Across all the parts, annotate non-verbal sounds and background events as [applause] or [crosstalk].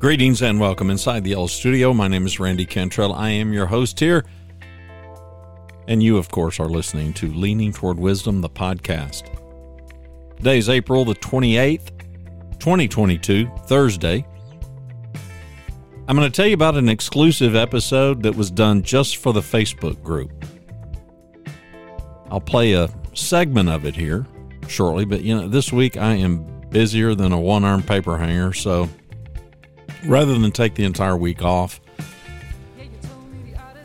Greetings and welcome inside the Yellow Studio. My name is Randy Cantrell. I am your host here. And you, of course, are listening to Leaning Toward Wisdom, the podcast. Today is April the 28th, 2022, Thursday. I'm going to tell you about an exclusive episode that was done just for the Facebook group. I'll play a segment of it here shortly, but you know, this week I am busier than a one armed paper hanger, so rather than take the entire week off,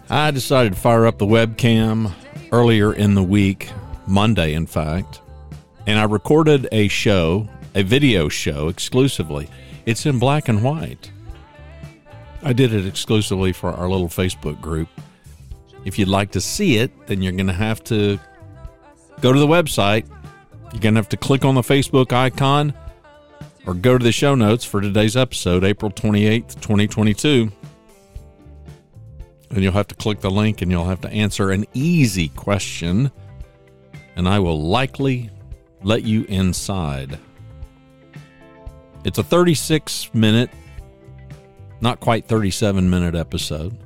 I decided to fire up the webcam earlier in the week, Monday, in fact, and I recorded a show, a video show exclusively. It's in black and white. I did it exclusively for our little Facebook group. If you'd like to see it, then you're going to have to go to the website. You're going to have to click on the Facebook icon or go to the show notes for today's episode, April 28th, 2022. And you'll have to click the link and you'll have to answer an easy question. And I will likely let you inside. It's a 36 minute, not quite 37 minute episode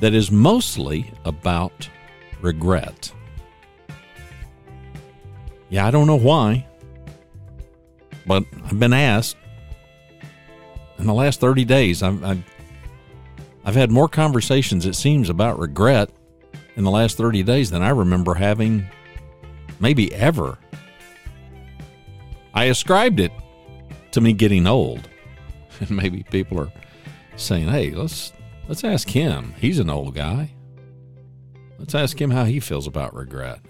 that is mostly about regret. Yeah, I don't know why, but I've been asked in the last 30 days. I've, I've, I've had more conversations, it seems, about regret in the last 30 days than I remember having maybe ever. I ascribed it to me getting old. [laughs] And maybe people are saying, "Hey, let's let's ask him. He's an old guy. Let's ask him how he feels about regret."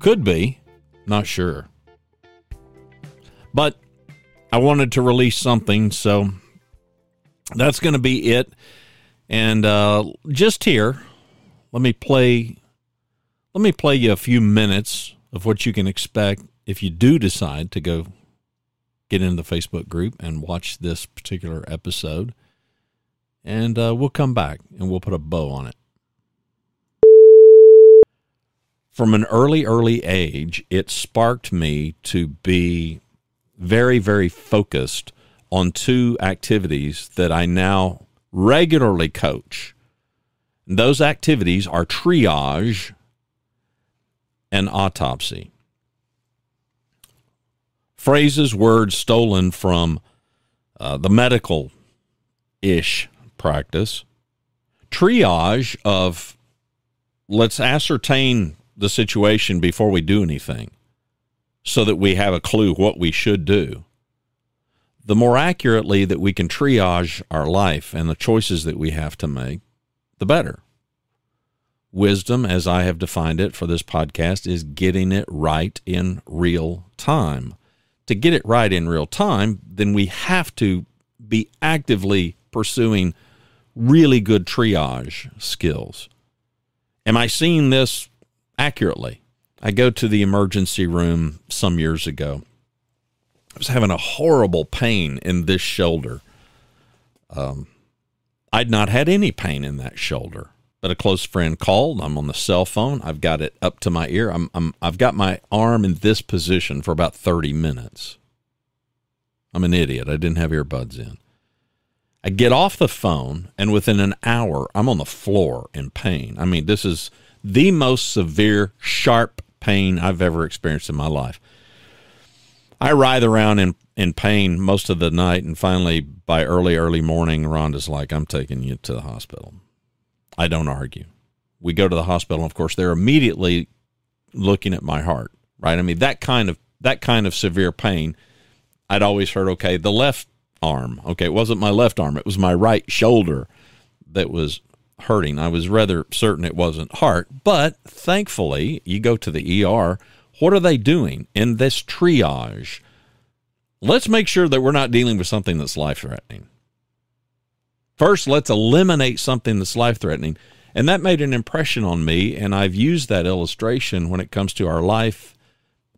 Could be, not sure. But I wanted to release something, so that's going to be it. And uh, just here, let me play. Let me play you a few minutes of what you can expect if you do decide to go get into the Facebook group and watch this particular episode. And uh, we'll come back and we'll put a bow on it. From an early, early age, it sparked me to be very, very focused on two activities that I now regularly coach. Those activities are triage and autopsy. Phrases, words stolen from uh, the medical ish practice. Triage of let's ascertain the situation before we do anything so that we have a clue what we should do. The more accurately that we can triage our life and the choices that we have to make, the better. Wisdom, as I have defined it for this podcast, is getting it right in real time. To get it right in real time, then we have to be actively pursuing really good triage skills. Am I seeing this accurately? I go to the emergency room some years ago. I was having a horrible pain in this shoulder. Um, I'd not had any pain in that shoulder, but a close friend called. I'm on the cell phone. I've got it up to my ear. I'm, I'm I've got my arm in this position for about 30 minutes. I'm an idiot. I didn't have earbuds in. I get off the phone, and within an hour, I'm on the floor in pain. I mean, this is the most severe, sharp pain I've ever experienced in my life. I writhe around in, in pain most of the night, and finally, by early, early morning, Rhonda's like, I'm taking you to the hospital. I don't argue. We go to the hospital, and of course, they're immediately looking at my heart, right? I mean, that kind of that kind of severe pain, I'd always heard, okay, the left arm, okay, it wasn't my left arm, it was my right shoulder that was hurting. I was rather certain it wasn't heart, but thankfully, you go to the ER. What are they doing in this triage? Let's make sure that we're not dealing with something that's life threatening. First, let's eliminate something that's life threatening. And that made an impression on me, and I've used that illustration when it comes to our life,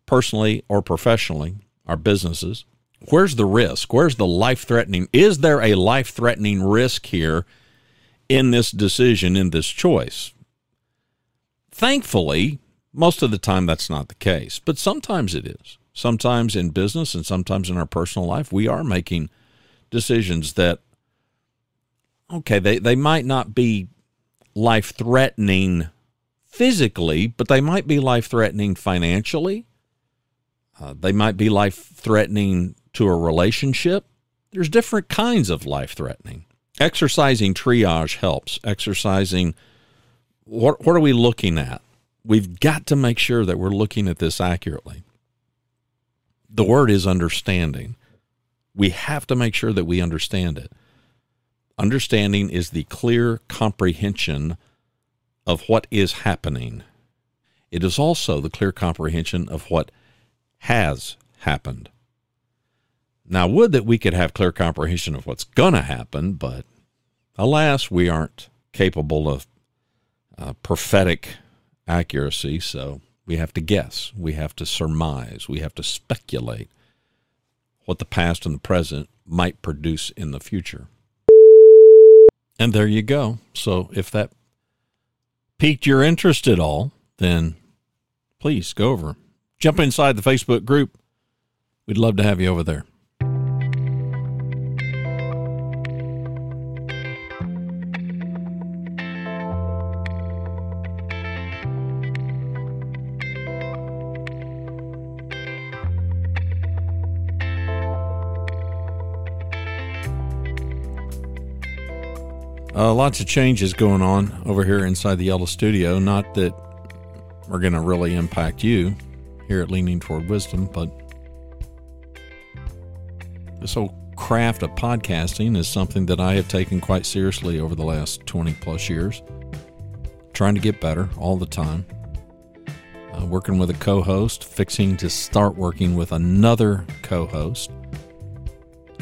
personally or professionally, our businesses. Where's the risk? Where's the life threatening? Is there a life threatening risk here in this decision, in this choice. Thankfully, most of the time that's not the case, but sometimes it is. Sometimes in business and sometimes in our personal life, we are making decisions that okay, they, they might not be life threatening physically, but they might be life threatening financially. Uh, they might be life threatening to a relationship. There's different kinds of life threatening. Exercising triage helps. Exercising, what, what are we looking at? We've got to make sure that we're looking at this accurately. The word is understanding. We have to make sure that we understand it. Understanding is the clear comprehension of what is happening. It is also the clear comprehension of what has happened. Now, would that we could have clear comprehension of what's going to happen, but alas, we aren't capable of uh, prophetic accuracy, so we have to guess, we have to surmise, we have to speculate what the past and the present might produce in the future. And there you go. So if that piqued your interest at all, then please go over. Jump inside the Facebook group. We'd love to have you over there. Uh, lots of changes going on over here inside the Yellow Studio. Not that we're going to really impact you here at Leaning Toward Wisdom, but this whole craft of podcasting is something that I have taken quite seriously over the last 20 plus years. Trying to get better all the time. Uh, working with a co host, fixing to start working with another co host.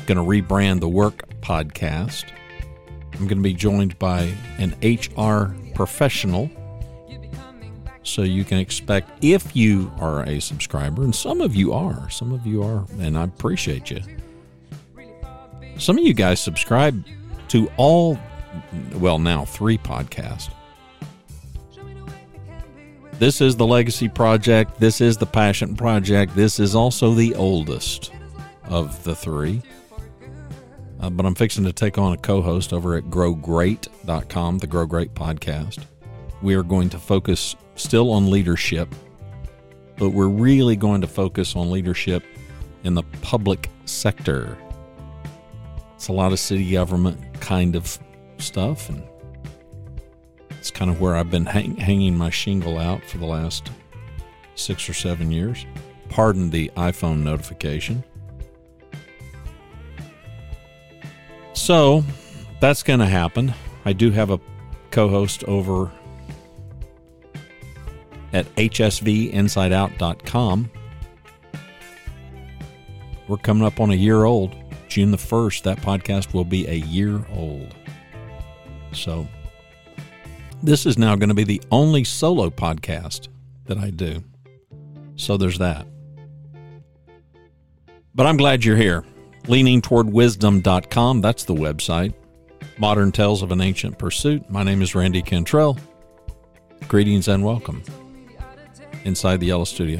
Going to rebrand the Work podcast I'm going to be joined by an HR professional. So you can expect, if you are a subscriber, and some of you are, some of you are, and I appreciate you. Some of you guys subscribe to all, well, now three podcasts. This is the Legacy Project. This is the Passion Project. This is also the oldest of the three. Uh, but I'm fixing to take on a co host over at growgreat.com, the Grow Great podcast. We are going to focus still on leadership, but we're really going to focus on leadership in the public sector. It's a lot of city government kind of stuff, and it's kind of where I've been hang- hanging my shingle out for the last six or seven years. Pardon the iPhone notification. So that's going to happen. I do have a co host over at hsvinsideout.com. We're coming up on a year old. June the 1st, that podcast will be a year old. So, this is now going to be the only solo podcast that I do. So, there's that. But I'm glad you're here leaningtowardwisdom.com. That's the website. Modern Tales of an Ancient Pursuit. My name is Randy Cantrell. Greetings and welcome inside the Yellow Studio.